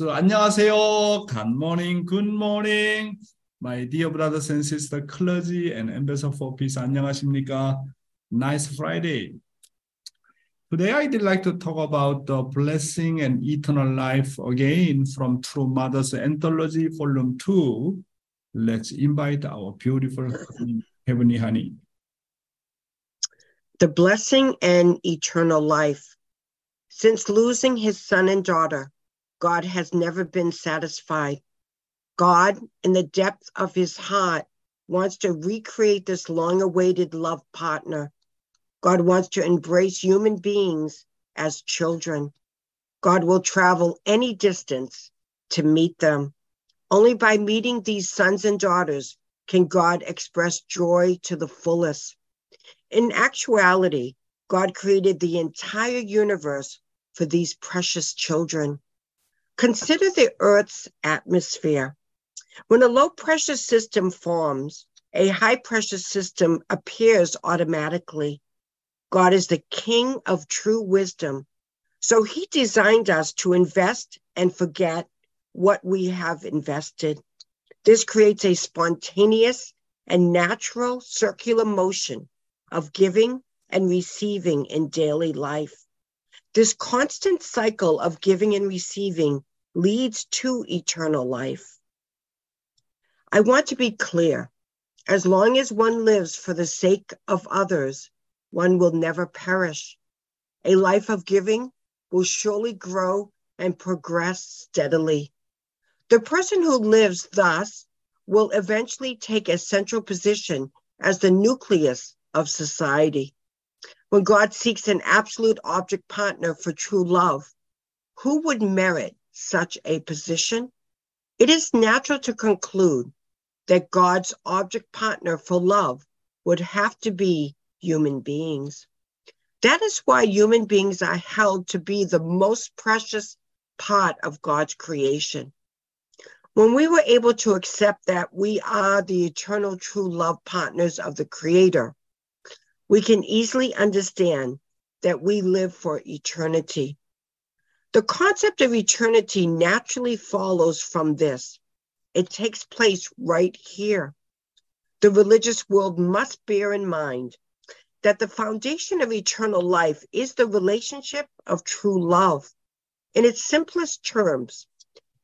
So, 안녕하세요. Good morning, good morning. My dear brothers and sisters, clergy and ambassador for peace. 안녕하십니까? Nice Friday. Today, I'd like to talk about the blessing and eternal life again from True Mother's Anthology, Volume 2. Let's invite our beautiful Heavenly Honey. The blessing and eternal life. Since losing his son and daughter, God has never been satisfied. God, in the depth of his heart, wants to recreate this long awaited love partner. God wants to embrace human beings as children. God will travel any distance to meet them. Only by meeting these sons and daughters can God express joy to the fullest. In actuality, God created the entire universe for these precious children. Consider the Earth's atmosphere. When a low pressure system forms, a high pressure system appears automatically. God is the king of true wisdom. So he designed us to invest and forget what we have invested. This creates a spontaneous and natural circular motion of giving and receiving in daily life. This constant cycle of giving and receiving leads to eternal life. I want to be clear. As long as one lives for the sake of others, one will never perish. A life of giving will surely grow and progress steadily. The person who lives thus will eventually take a central position as the nucleus of society. When God seeks an absolute object partner for true love, who would merit such a position? It is natural to conclude that God's object partner for love would have to be human beings. That is why human beings are held to be the most precious part of God's creation. When we were able to accept that we are the eternal true love partners of the Creator, we can easily understand that we live for eternity. The concept of eternity naturally follows from this. It takes place right here. The religious world must bear in mind that the foundation of eternal life is the relationship of true love. In its simplest terms,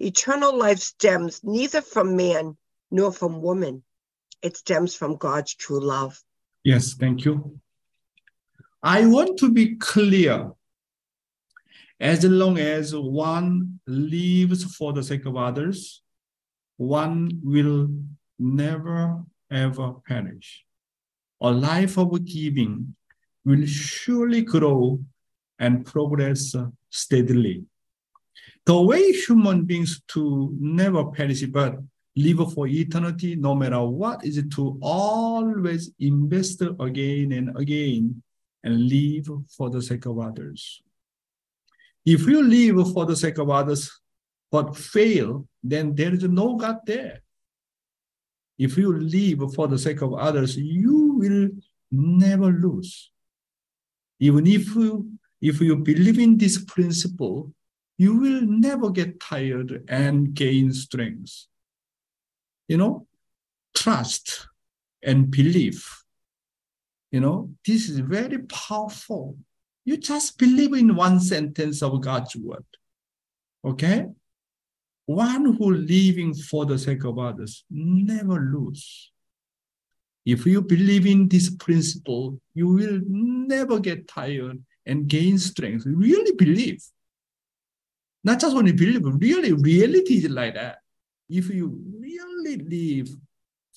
eternal life stems neither from man nor from woman. It stems from God's true love. Yes, thank you. I want to be clear. As long as one lives for the sake of others, one will never ever perish. A life of giving will surely grow and progress steadily. The way human beings to never perish but live for eternity, no matter what, is to always invest again and again and live for the sake of others. If you live for the sake of others but fail, then there is no God there. If you live for the sake of others, you will never lose. Even if you, if you believe in this principle, you will never get tired and gain strength. You know, trust and belief. You know, this is very powerful. You just believe in one sentence of God's word. Okay? One who living for the sake of others never lose. If you believe in this principle, you will never get tired and gain strength. Really believe. Not just only believe, really, reality is like that. If you really live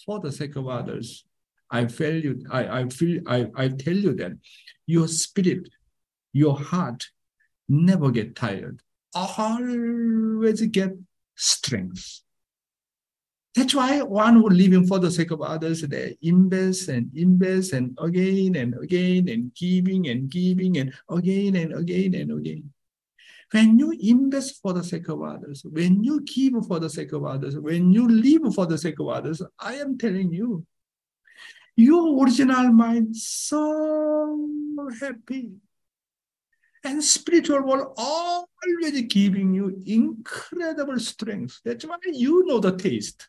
for the sake of others, I feel you, I, I feel I, I tell you that your spirit, your heart never get tired. Always get strength. That's why one who living for the sake of others, they invest and invest and again and again and giving and giving and again and again and again. When you invest for the sake of others, when you give for the sake of others, when you live for the sake of others, I am telling you, your original mind so happy. And spiritual world always giving you incredible strength. That's why you know the taste.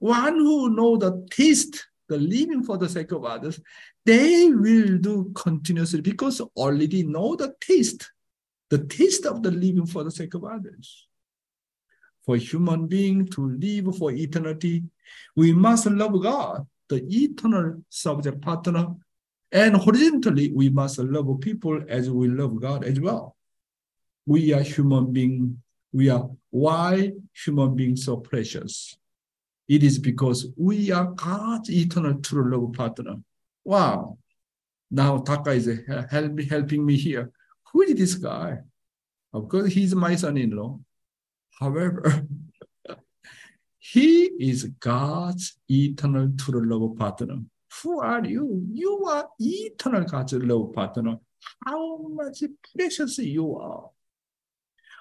One who know the taste, the living for the sake of others, they will do continuously because already know the taste, the taste of the living for the sake of others. For human being to live for eternity, we must love God, the eternal subject partner, and horizontally, we must love people as we love God as well. We are human beings. We are why human beings so precious. It is because we are God's eternal true love partner. Wow. Now Taka is help, helping me here. Who is this guy? Of course, he's my son-in-law. However, he is God's eternal true love partner. Who are you? You are eternal God's love partner. How much precious you are.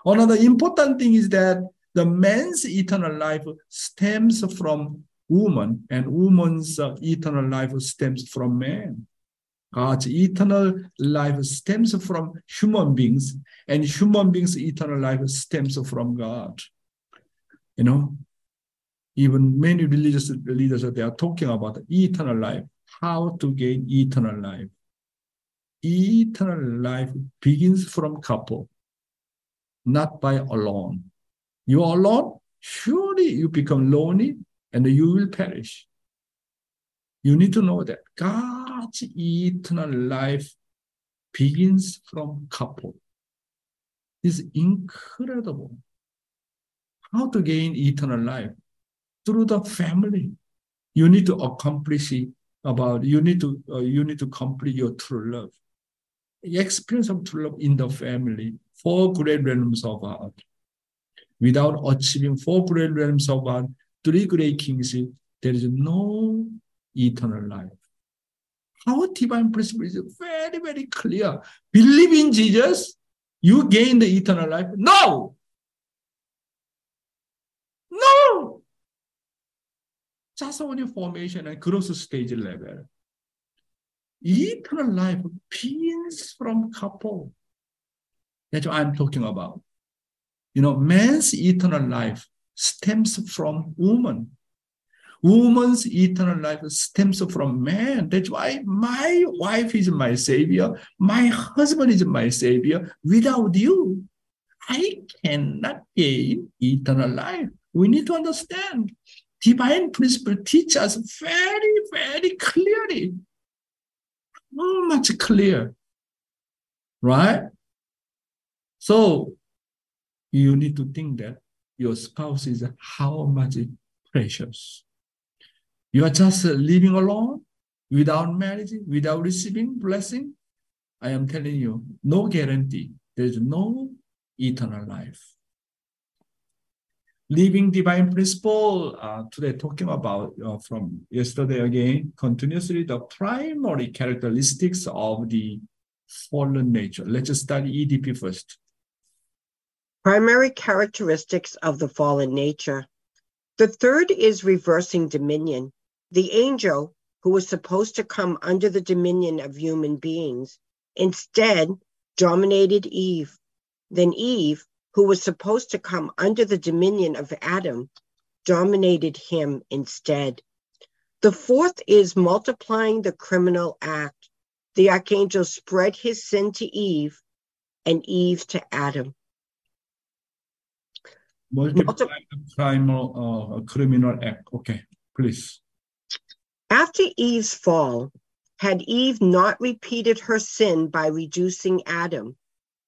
Another important thing is that the man's eternal life stems from woman, and woman's eternal life stems from man. God's eternal life stems from human beings, and human beings' eternal life stems from God. You know, even many religious leaders they are talking about eternal life, how to gain eternal life. Eternal life begins from couple, not by alone. You are alone, surely you become lonely and you will perish. You need to know that God's eternal life begins from couple. It's incredible. How to gain eternal life? Through the family. You need to accomplish it about, you need to, uh, you need to complete your true love. The experience of true love in the family, four great realms of heart. Without achieving four great realms of heart, three great kingship, there is no eternal life. Our divine principle is very, very clear. Believe in Jesus, you gain the eternal life. No! No! Just only formation and growth stage level. Eternal life begins from couple. That's what I'm talking about. You know, man's eternal life stems from woman. Woman's eternal life stems from man. That's why my wife is my savior. My husband is my savior. Without you, I cannot gain eternal life. We need to understand. Divine principle teach us very, very clearly. How much clear, right? So you need to think that your spouse is how much precious. You are just living alone without marriage, without receiving blessing. I am telling you, no guarantee. There is no eternal life. Living divine principle, uh, today talking about uh, from yesterday again, continuously the primary characteristics of the fallen nature. Let's just study EDP first. Primary characteristics of the fallen nature. The third is reversing dominion. The angel, who was supposed to come under the dominion of human beings, instead dominated Eve. Then Eve, who was supposed to come under the dominion of Adam, dominated him instead. The fourth is multiplying the criminal act. The archangel spread his sin to Eve and Eve to Adam multiply the criminal, uh, criminal act. Okay, please. After Eve's fall, had Eve not repeated her sin by reducing Adam,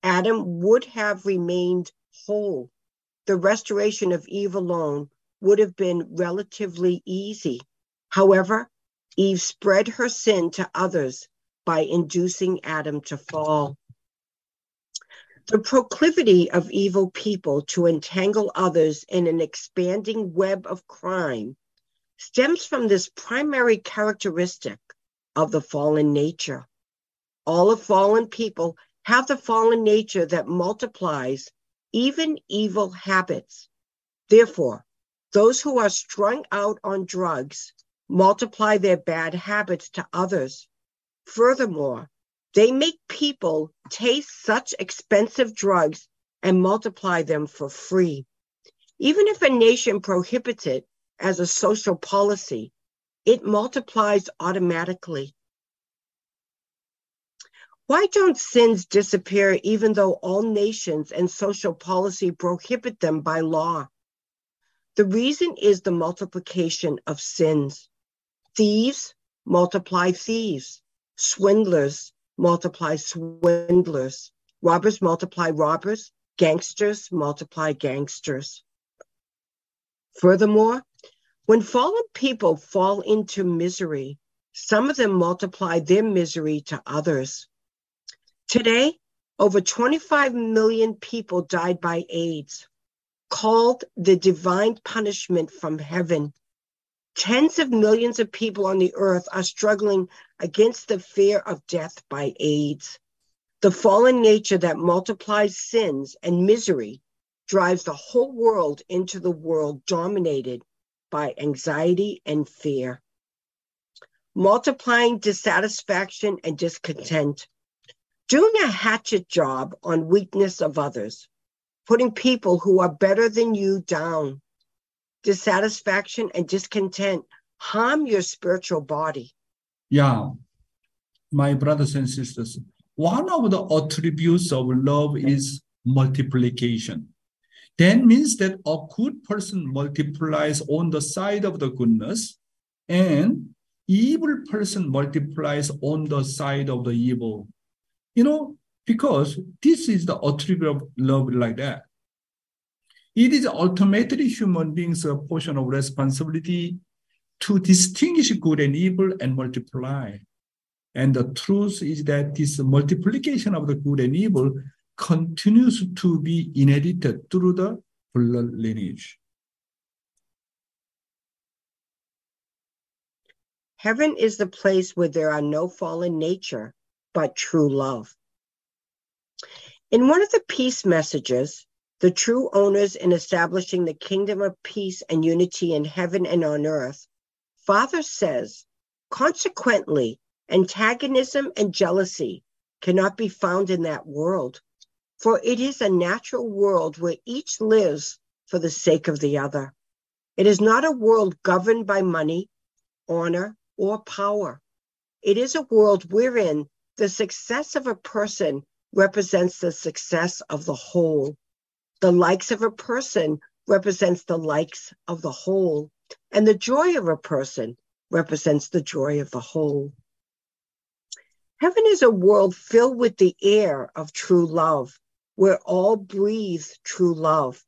Adam would have remained whole. The restoration of Eve alone would have been relatively easy. However, Eve spread her sin to others by inducing Adam to fall. The proclivity of evil people to entangle others in an expanding web of crime stems from this primary characteristic of the fallen nature. All of fallen people have the fallen nature that multiplies even evil habits. Therefore, those who are strung out on drugs multiply their bad habits to others. Furthermore, They make people taste such expensive drugs and multiply them for free. Even if a nation prohibits it as a social policy, it multiplies automatically. Why don't sins disappear even though all nations and social policy prohibit them by law? The reason is the multiplication of sins. Thieves multiply thieves, swindlers multiply swindlers, robbers multiply robbers, gangsters multiply gangsters. Furthermore, when fallen people fall into misery, some of them multiply their misery to others. Today, over 25 million people died by AIDS, called the divine punishment from heaven. Tens of millions of people on the earth are struggling against the fear of death by AIDS. The fallen nature that multiplies sins and misery drives the whole world into the world dominated by anxiety and fear, multiplying dissatisfaction and discontent doing a hatchet job on weakness of others, putting people who are better than you down. Dissatisfaction and discontent harm your spiritual body. Yeah, my brothers and sisters, one of the attributes of love is multiplication. That means that a good person multiplies on the side of the goodness, and evil person multiplies on the side of the evil. You know, because this is the attribute of love like that. It is ultimately human beings' a portion of responsibility to distinguish good and evil and multiply. And the truth is that this multiplication of the good and evil continues to be inherited through the blood lineage. Heaven is the place where there are no fallen nature but true love. In one of the peace messages, the true owners in establishing the kingdom of peace and unity in heaven and on earth, Father says, consequently, antagonism and jealousy cannot be found in that world, for it is a natural world where each lives for the sake of the other. It is not a world governed by money, honor, or power. It is a world wherein the success of a person represents the success of the whole. The likes of a person represents the likes of the whole. And the joy of a person represents the joy of the whole. Heaven is a world filled with the air of true love, where all breathe true love.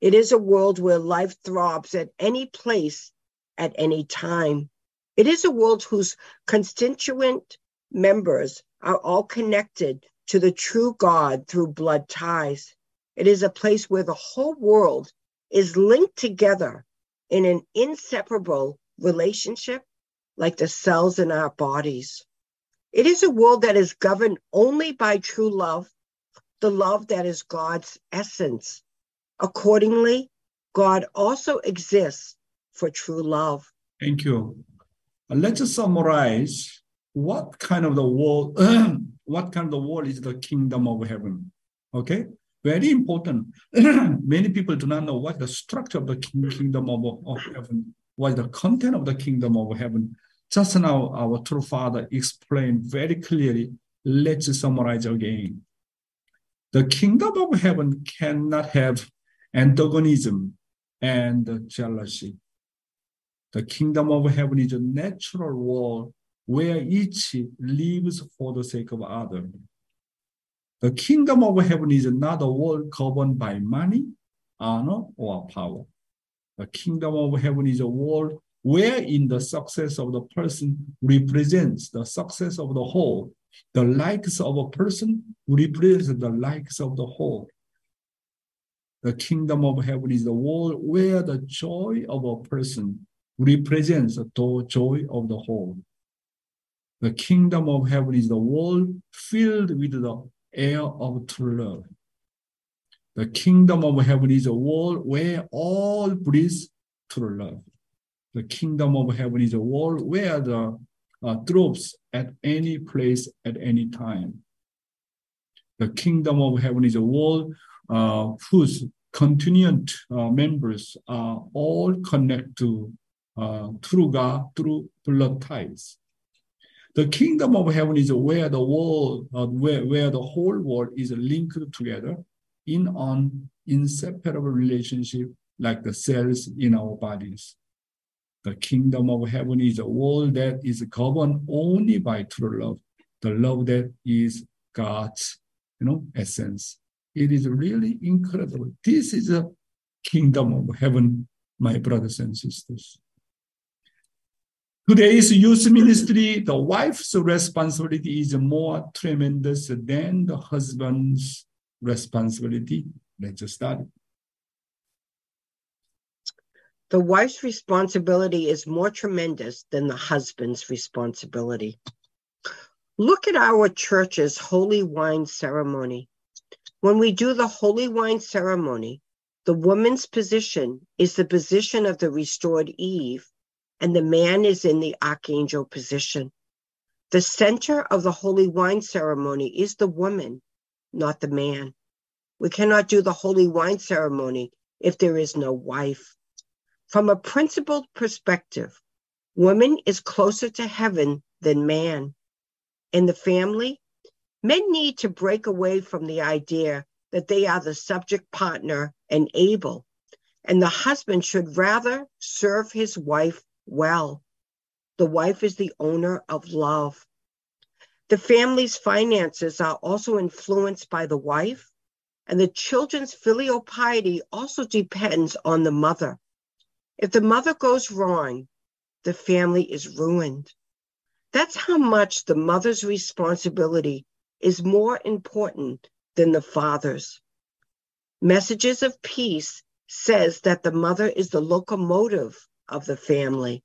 It is a world where life throbs at any place, at any time. It is a world whose constituent members are all connected to the true God through blood ties. It is a place where the whole world is linked together in an inseparable relationship, like the cells in our bodies. It is a world that is governed only by true love, the love that is God's essence. Accordingly, God also exists for true love. Thank you. Let's summarize what kind of the world, what kind of the world is the kingdom of heaven? Okay, very important. Many people do not know what the structure of the kingdom of, of heaven, what the content of the kingdom of heaven. Just now, our true Father explained very clearly. Let's summarize again. The kingdom of heaven cannot have antagonism and jealousy. The kingdom of heaven is a natural world where each lives for the sake of other. The kingdom of heaven is not a world governed by money, honor, or power. The kingdom of heaven is a world wherein the success of the person represents the success of the whole. The likes of a person represents the likes of the whole. The kingdom of heaven is the world where the joy of a person represents the joy of the whole. The kingdom of heaven is the world filled with the air of true love. The kingdom of heaven is a world where all breathe true love. The kingdom of heaven is a world where the uh, drops at any place at any time. The kingdom of heaven is a world uh, whose continuant uh, members are all connected to uh, through God through blood ties. The kingdom of heaven is where the world, uh, where, where the whole world is linked together in an inseparable relationship like the cells in our bodies. The kingdom of heaven is a world that is governed only by true love, the love that is God's, you know, essence. It is really incredible. This is a kingdom of heaven, my brothers and sisters. Today's youth ministry, the wife's responsibility is more tremendous than the husband's responsibility. Let's start. The wife's responsibility is more tremendous than the husband's responsibility. Look at our church's holy wine ceremony. When we do the holy wine ceremony, the woman's position is the position of the restored Eve, and the man is in the archangel position. The center of the holy wine ceremony is the woman, not the man. We cannot do the holy wine ceremony if there is no wife. From a principled perspective, woman is closer to heaven than man. In the family, men need to break away from the idea that they are the subject partner and able, and the husband should rather serve his wife well. The wife is the owner of love. The family's finances are also influenced by the wife, and the children's filial piety also depends on the mother. If the mother goes wrong, the family is ruined. That's how much the mother's responsibility is more important than the father's. Messages of Peace says that the mother is the locomotive of the family.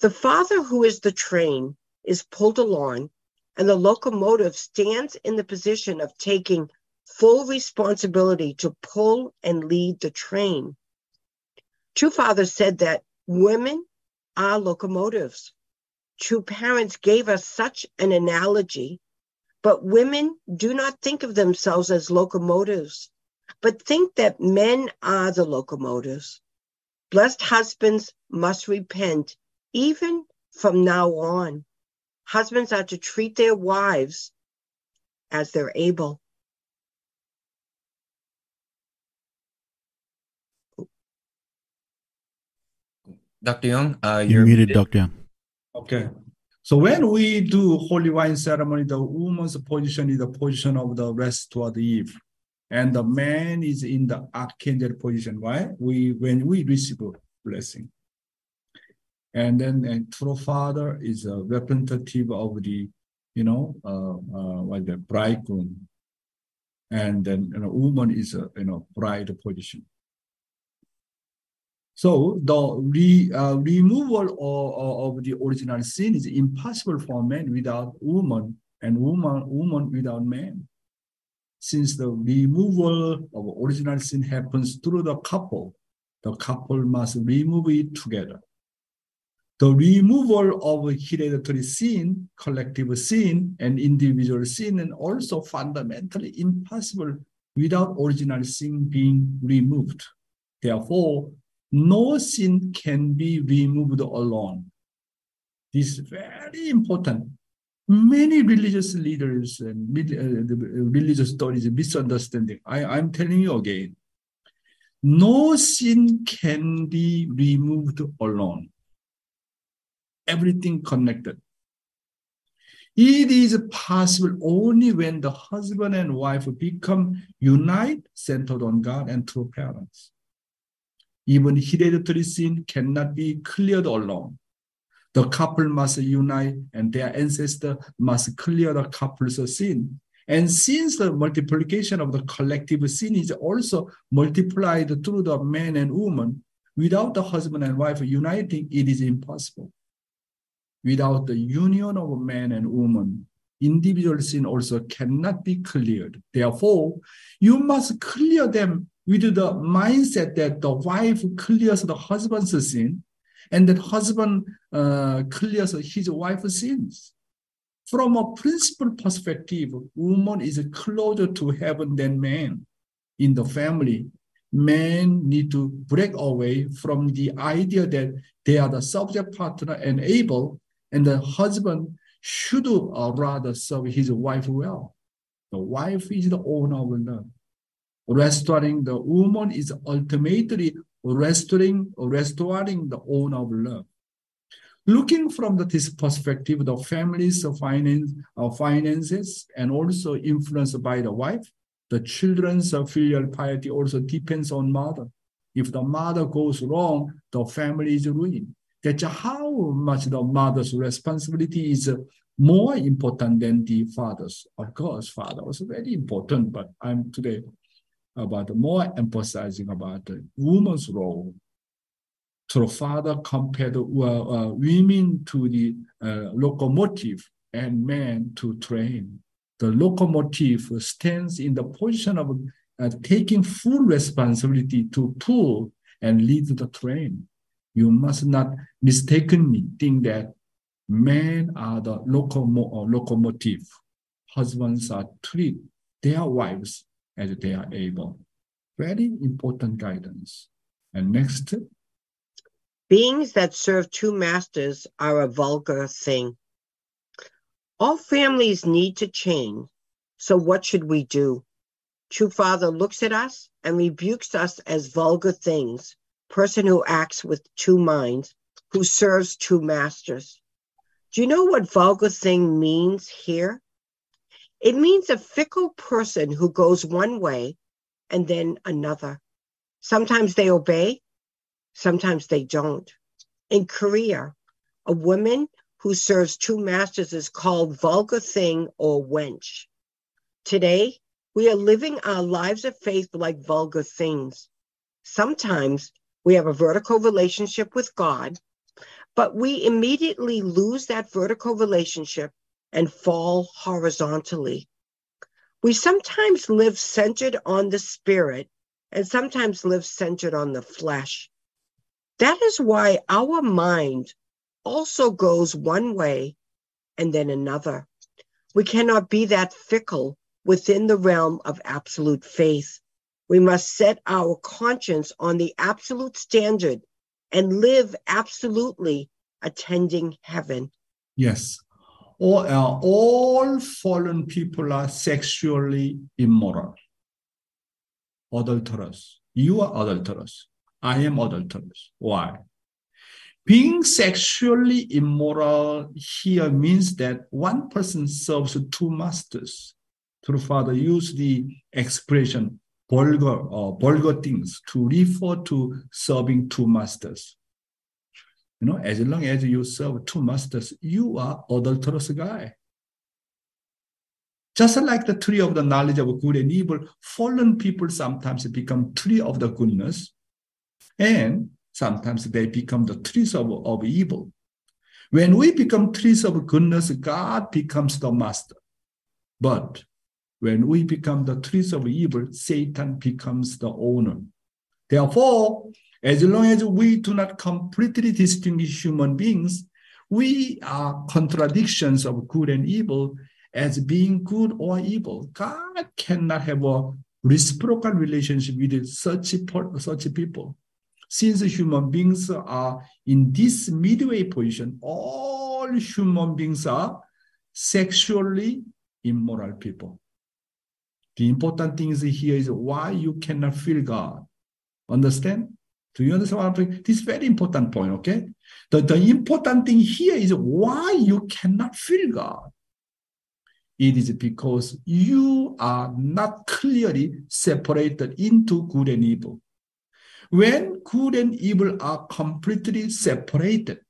The father, who is the train, is pulled along, and the locomotive stands in the position of taking full responsibility to pull and lead the train. Two fathers said that women are locomotives. Two parents gave us such an analogy, but women do not think of themselves as locomotives, but think that men are the locomotives. Blessed husbands must repent even from now on. Husbands are to treat their wives as they're able. Dr. Young, uh, You're muted, Dr. Young. Okay. So when we do holy wine ceremony, the woman's position is the position of the restored Eve. And the man is in the archangel position. Why? We when we receive blessing. And then and true father is a representative of the, you know, uh, uh, what the bridegroom. And then you know, woman is a you know bride position. So the re, uh, removal of, of the original sin is impossible for man without woman and woman, woman without man. Since the removal of original sin happens through the couple, the couple must remove it together. The removal of hereditary sin, collective sin, and individual sin is also fundamentally impossible without original sin being removed. Therefore, no sin can be removed alone. This is very important. Many religious leaders and uh, religious stories misunderstanding. I, I'm telling you again. No sin can be removed alone. Everything connected. It is possible only when the husband and wife become united, centered on God and true parents. Even hereditary sin cannot be cleared alone. The couple must unite and their ancestor must clear the couple's sin. And since the multiplication of the collective sin is also multiplied through the man and woman, without the husband and wife uniting, it is impossible. Without the union of man and woman, individual sin also cannot be cleared. Therefore, you must clear them with the mindset that the wife clears the husband's sin and that husband uh, clears his wife's sins. From a principle perspective, woman is closer to heaven than man. In the family, men need to break away from the idea that they are the subject partner and able, and the husband should uh, rather serve his wife well. The wife is the owner of love. Restoring the woman is ultimately restoring, restoring the owner of love. Looking from the, this perspective, the family's finance, uh, finances and also influenced by the wife, the children's filial piety also depends on mother. If the mother goes wrong, the family is ruined. That's how much the mother's responsibility is more important than the father's. Of course, father was very important, but I'm today about more emphasizing about the woman's role to the father compared to uh, uh, women to the uh, locomotive and men to train. The locomotive stands in the position of uh, taking full responsibility to pull and lead the train. You must not mistakenly think that men are the locomo- uh, locomotive. Husbands are treat their wives as they are able. Very important guidance. And next. Beings that serve two masters are a vulgar thing. All families need to change. So what should we do? True Father looks at us and rebukes us as vulgar things, person who acts with two minds, who serves two masters. Do you know what vulgar thing means here? It means a fickle person who goes one way and then another. Sometimes they obey, sometimes they don't. In Korea, a woman who serves two masters is called vulgar thing or wench. Today, we are living our lives of faith like vulgar things. Sometimes we have a vertical relationship with God, but we immediately lose that vertical relationship and fall horizontally. We sometimes live centered on the spirit and sometimes live centered on the flesh. That is why our mind also goes one way and then another. We cannot be that fickle within the realm of absolute faith. We must set our conscience on the absolute standard and live absolutely attending heaven. Yes all, uh, all fallen people are sexually immoral, adulterous. You are adulterous. I am adulterous. Why? Being sexually immoral here means that one person serves two masters. True Father used the expression vulgar or vulgar things to refer to serving two masters. You know, as long as you serve two masters, you are adulterous guy. Just like the tree of the knowledge of good and evil, fallen people sometimes become tree of the goodness, and sometimes they become the trees of, of evil. When we become trees of goodness, God becomes the master. But when we become the trees of evil, Satan becomes the owner. Therefore, as long as we do not completely distinguish human beings, we are contradictions of good and evil as being good or evil. God cannot have a reciprocal relationship with such, such people. Since human beings are in this midway position, all human beings are sexually immoral people. The important thing is here is why you cannot feel God. Understand? Do you understand what I'm saying? This is very important point, okay? The, the important thing here is why you cannot feel God. It is because you are not clearly separated into good and evil. When good and evil are completely separated,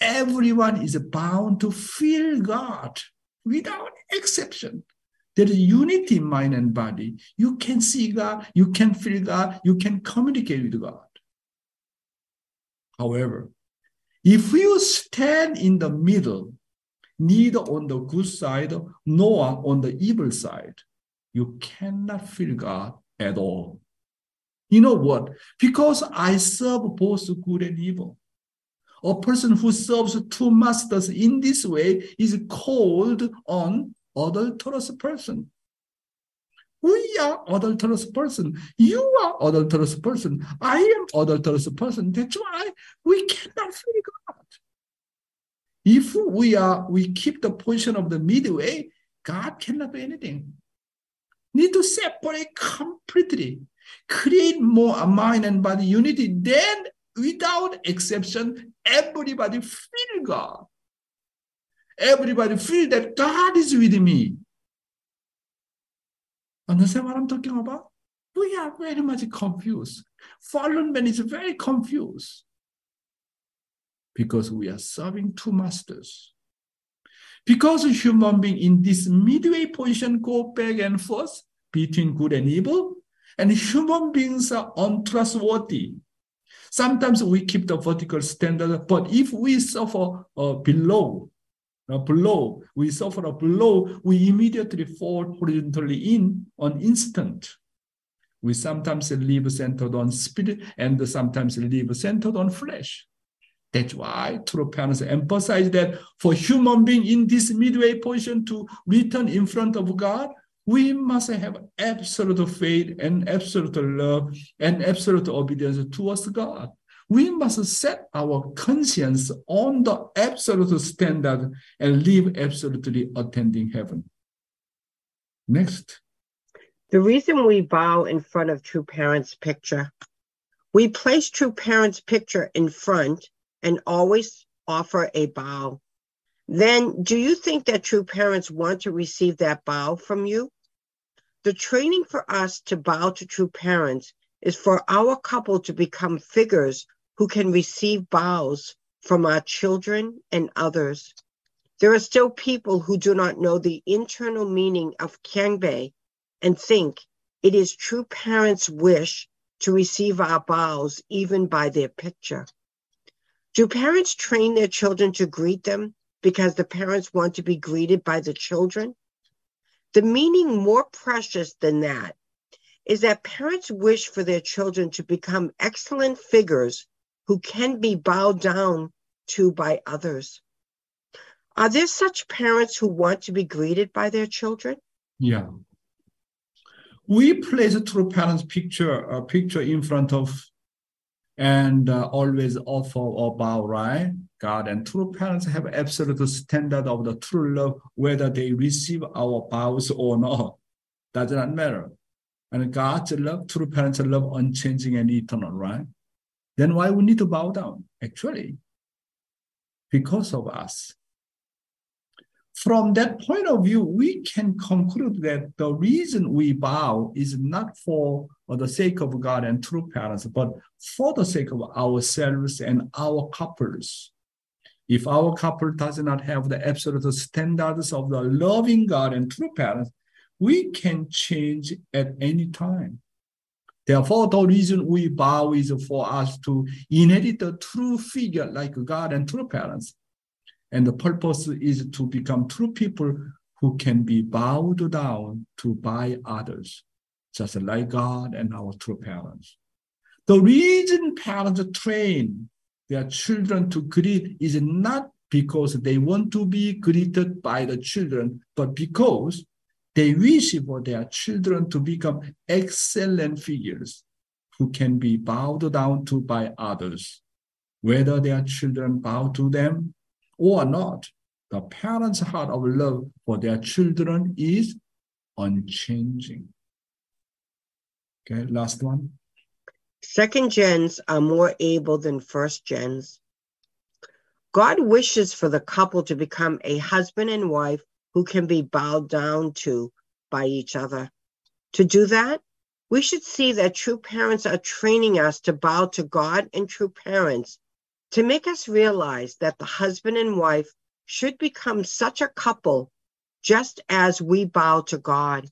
everyone is bound to feel God without exception. There is unity in mind and body. You can see God, you can feel God, you can communicate with God. However, if you stand in the middle, neither on the good side nor on the evil side, you cannot feel God at all. You know what? Because I serve both good and evil. A person who serves two masters in this way is called an adulterous person. We are adulterous person. You are adulterous person. I am adulterous person. That's why we cannot feel God. If we are we keep the position of the midway, God cannot do anything. Need to separate completely, create more mind and body unity. Then, without exception, everybody feel God. Everybody feel that God is with me. Understand what I'm talking about? We are very much confused. Fallen man is very confused because we are serving two masters. Because a human being in this midway position go back and forth between good and evil, and human beings are untrustworthy. Sometimes we keep the vertical standard, but if we suffer uh, below, a blow, we suffer a blow, we immediately fall horizontally in an instant. We sometimes live centered on spirit and sometimes live centered on flesh. That's why true parents emphasize that for human being in this midway position to return in front of God, we must have absolute faith and absolute love and absolute obedience towards God we must set our conscience on the absolute standard and live absolutely attending heaven. Next. The reason we bow in front of true parents' picture, we place true parents' picture in front and always offer a bow. Then, do you think that true parents want to receive that bow from you? The training for us to bow to true parents is for our couple to become figures who can receive bows from our children and others. There are still people who do not know the internal meaning of Kyungbae and think it is true parents' wish to receive our bows even by their picture. Do parents train their children to greet them because the parents want to be greeted by the children? The meaning more precious than that is that parents wish for their children to become excellent figures who can be bowed down to by others. Are there such parents who want to be greeted by their children? Yeah. We place a true parents picture, a picture in front of and uh, always offer or bow, right? God and true parents have absolute standard of the true love, whether they receive our bows or not. Does not matter. And God's love, true parents love unchanging and eternal, right? Then why we need to bow down? Actually, because of us. From that point of view, we can conclude that the reason we bow is not for the sake of God and true parents, but for the sake of ourselves and our couples. If our couple does not have the absolute standards of the loving God and true parents, we can change at any time. Therefore, the reason we bow is for us to inherit the true figure like God and true parents. And the purpose is to become true people who can be bowed down to by others, just like God and our true parents. The reason parents train their children to greet is not because they want to be greeted by the children, but because they wish for their children to become excellent figures who can be bowed down to by others. Whether their children bow to them or not, the parents' heart of love for their children is unchanging. Okay, last one. Second gens are more able than first gens. God wishes for the couple to become a husband and wife who can be bowed down to by each other. To do that, we should see that true parents are training us to bow to God and true parents to make us realize that the husband and wife should become such a couple just as we bow to God.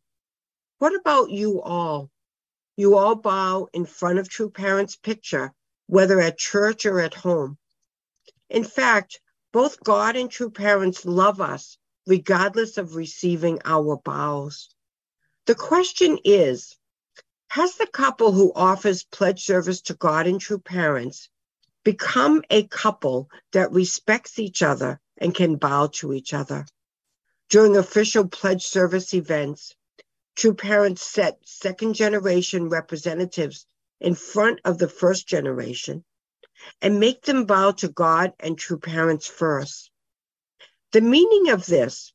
What about you all? You all bow in front of true parents' picture, whether at church or at home. In fact, both God and true parents love us regardless of receiving our bows. The question is Has the couple who offers pledge service to God and true parents Become a couple that respects each other and can bow to each other. During official pledge service events, true parents set second generation representatives in front of the first generation and make them bow to God and true parents first. The meaning of this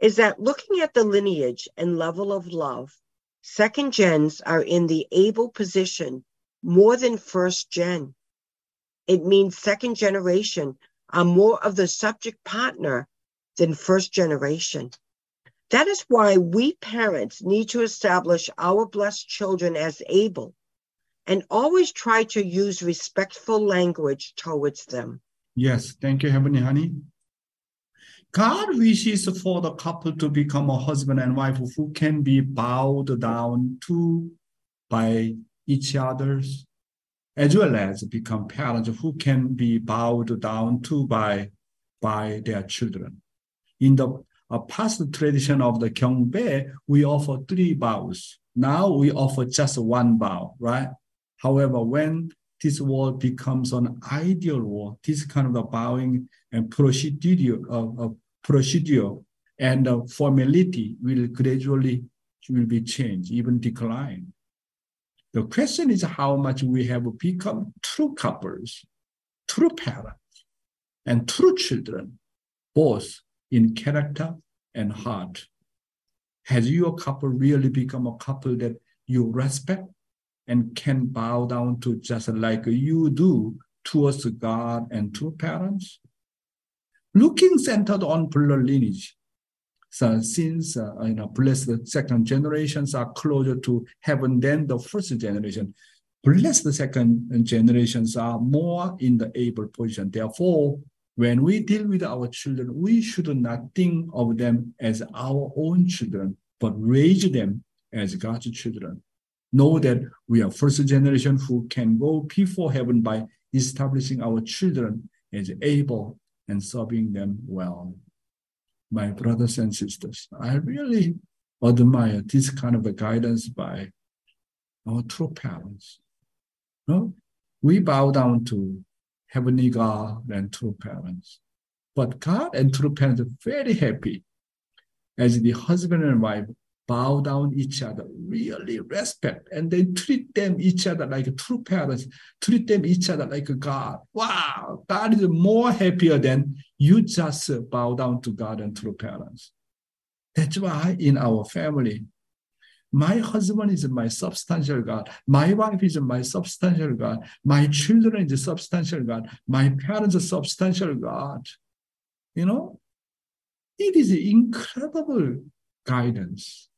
is that looking at the lineage and level of love, second gens are in the Abel position more than first gen. It means second generation are more of the subject partner than first generation. That is why we parents need to establish our blessed children as Abel and always try to use respectful language towards them. Yes, thank you, Heavenly Honey. God wishes for the couple to become a husband and wife who can be bowed down to by each other's, as well as become parents who can be bowed down to by, by their children. In the past tradition of the Kyungbae, we offer three bows. Now we offer just one bow, right? However, when this world becomes an ideal world, this kind of the bowing and procedure, uh, uh, procedure and uh, formality will gradually will be changed, even decline. The question is how much we have become true couples, true parents, and true children, both in character and heart. Has your couple really become a couple that you respect and can bow down to just like you do towards God and to parents. Looking centered on blood lineage. So since uh, you know, blessed second generations are closer to heaven than the first generation, blessed second generations are more in the Abel position. Therefore, when we deal with our children, we should not think of them as our own children, but raise them as God's children know that we are first generation who can go before heaven by establishing our children as Abel and serving them well. My brothers and sisters, I really admire this kind of a guidance by our true parents. No? We bow down to heavenly God and true parents. But God and true parents are very happy as the husband and wife bow down each other, really respect, and then treat them each other like true parents, treat them each other like God. Wow, God is more happier than you just bow down to God and true parents. That's why in our family, my husband is my substantial God. My wife is my substantial God. My children is substantial God. My parents are substantial God. You know, it is incredible guidance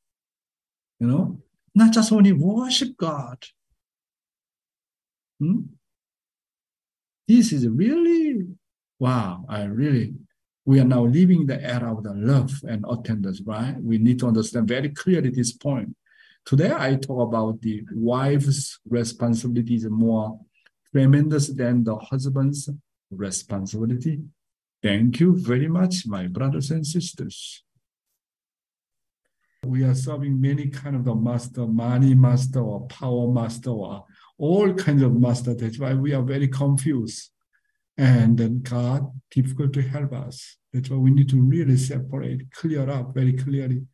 you know, not just only worship God. Hmm? This is really, wow, I really, we are now living the era of the love and attendance, right? We need to understand very clearly this point. Today, I talk about the wife's responsibility is more tremendous than the husband's responsibility. Thank you very much, my brothers and sisters. We are serving many kind of the master, money master or power master or all kinds of master. That's why we are very confused. And then God difficult to help us. That's why we need to really separate, clear up very clearly